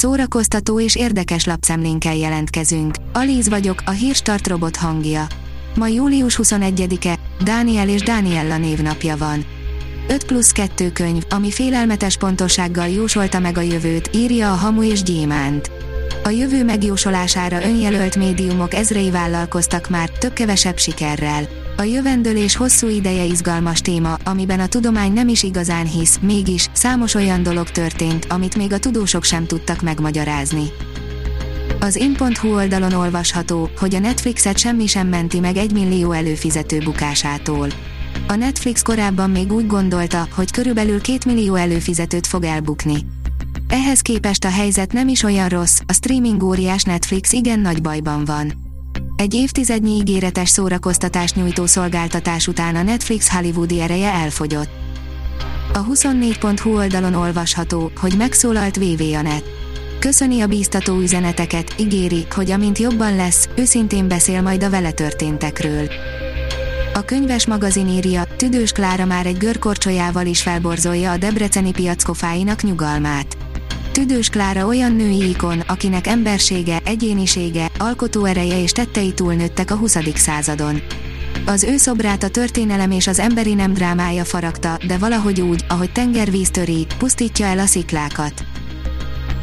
szórakoztató és érdekes lapszemlénkkel jelentkezünk. Alíz vagyok, a hírstart robot hangja. Ma július 21-e, Dániel és Dániella névnapja van. 5 plusz 2 könyv, ami félelmetes pontossággal jósolta meg a jövőt, írja a Hamu és Gyémánt. A jövő megjósolására önjelölt médiumok ezrei vállalkoztak már, több-kevesebb sikerrel. A jövendőlés hosszú ideje izgalmas téma, amiben a tudomány nem is igazán hisz, mégis számos olyan dolog történt, amit még a tudósok sem tudtak megmagyarázni. Az in.hu oldalon olvasható, hogy a Netflixet semmi sem menti meg egy millió előfizető bukásától. A Netflix korábban még úgy gondolta, hogy körülbelül 2 millió előfizetőt fog elbukni. Ehhez képest a helyzet nem is olyan rossz, a streaming óriás Netflix igen nagy bajban van. Egy évtizednyi ígéretes szórakoztatás nyújtó szolgáltatás után a Netflix hollywoodi ereje elfogyott. A 24.hu oldalon olvasható, hogy megszólalt VV a net. Köszöni a bíztató üzeneteket, ígéri, hogy amint jobban lesz, őszintén beszél majd a vele történtekről. A könyves magazin írja, Tüdős Klára már egy görkorcsolyával is felborzolja a debreceni piackofáinak nyugalmát. Tüdős Klára olyan női ikon, akinek embersége, egyénisége, alkotóereje és tettei túlnőttek a 20. századon. Az ő szobrát a történelem és az emberi nem drámája faragta, de valahogy úgy, ahogy tengervíz töri, pusztítja el a sziklákat.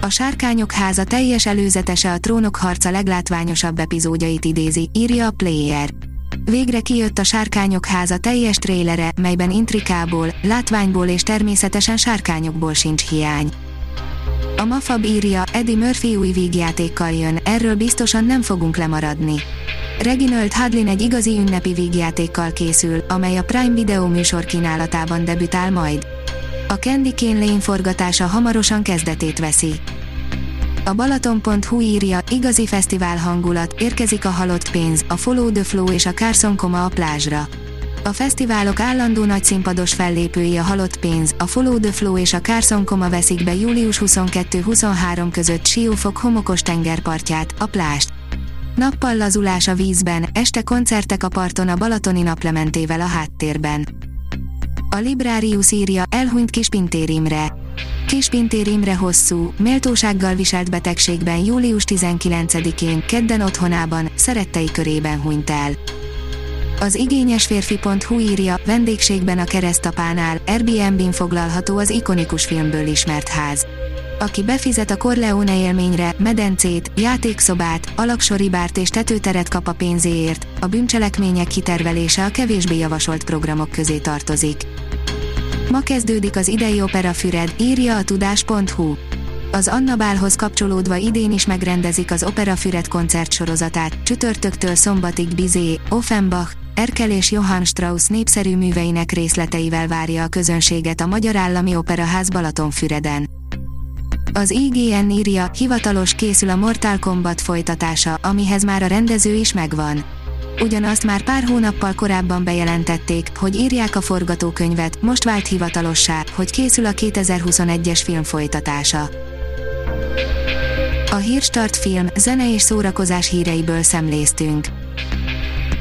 A Sárkányok háza teljes előzetese a Trónok harca leglátványosabb epizódjait idézi, írja a Player. Végre kijött a Sárkányok háza teljes trélere, melyben intrikából, látványból és természetesen sárkányokból sincs hiány. A Mafab írja, Eddie Murphy új vígjátékkal jön, erről biztosan nem fogunk lemaradni. Reginald Hudlin egy igazi ünnepi vígjátékkal készül, amely a Prime Video műsor kínálatában debütál majd. A Candy Cane Lane forgatása hamarosan kezdetét veszi. A Balaton.hu írja, igazi fesztivál hangulat, érkezik a halott pénz, a Follow the Flow és a Carson Coma a plázsra. A fesztiválok állandó nagyszínpados fellépői a Halott Pénz, a Follow the Flow és a Carson Coma veszik be július 22-23 között Siófok homokos tengerpartját, a plást. Nappal lazulás a vízben, este koncertek a parton a Balatoni naplementével a háttérben. A Librarius írja, elhunyt Kispintér Imre. Kispintér Imre hosszú, méltósággal viselt betegségben július 19-én, kedden otthonában, szerettei körében hunyt el. Az igényes férfi.hu írja, vendégségben a keresztapánál, Airbnb-n foglalható az ikonikus filmből ismert ház. Aki befizet a Corleone élményre, medencét, játékszobát, alaksori bárt és tetőteret kap a pénzéért, a bűncselekmények kitervelése a kevésbé javasolt programok közé tartozik. Ma kezdődik az idei opera Füred, írja a tudás.hu. Az Anna Bálhoz kapcsolódva idén is megrendezik az Opera Füred koncertsorozatát, csütörtöktől szombatig Bizé, Offenbach, Erkel és Johann Strauss népszerű műveinek részleteivel várja a közönséget a Magyar Állami Operaház Balatonfüreden. Az IGN írja, hivatalos készül a Mortal Kombat folytatása, amihez már a rendező is megvan. Ugyanazt már pár hónappal korábban bejelentették, hogy írják a forgatókönyvet, most vált hivatalossá, hogy készül a 2021-es film folytatása. A Hírstart film, zene és szórakozás híreiből szemléztünk.